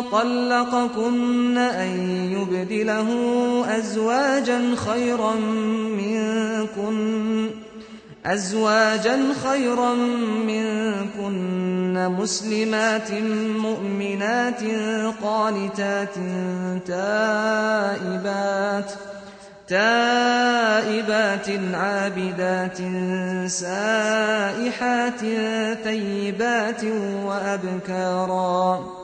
طلقكن أن يبدله أزواجا خيرا منكن أزواجا خيرا منكن مسلمات مؤمنات قانتات تائبات تائبات عابدات سائحات ثيبات وأبكارا.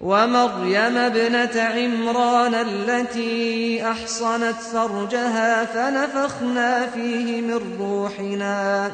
ومريم ابنة عمران التي أحصنت فرجها فنفخنا فيه من روحنا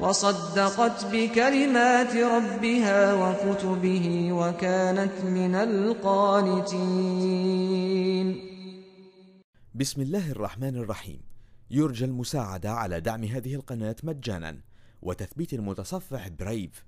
وصدقت بكلمات ربها وكتبه وكانت من القانتين. بسم الله الرحمن الرحيم. يرجى المساعدة على دعم هذه القناة مجانا وتثبيت المتصفح برايف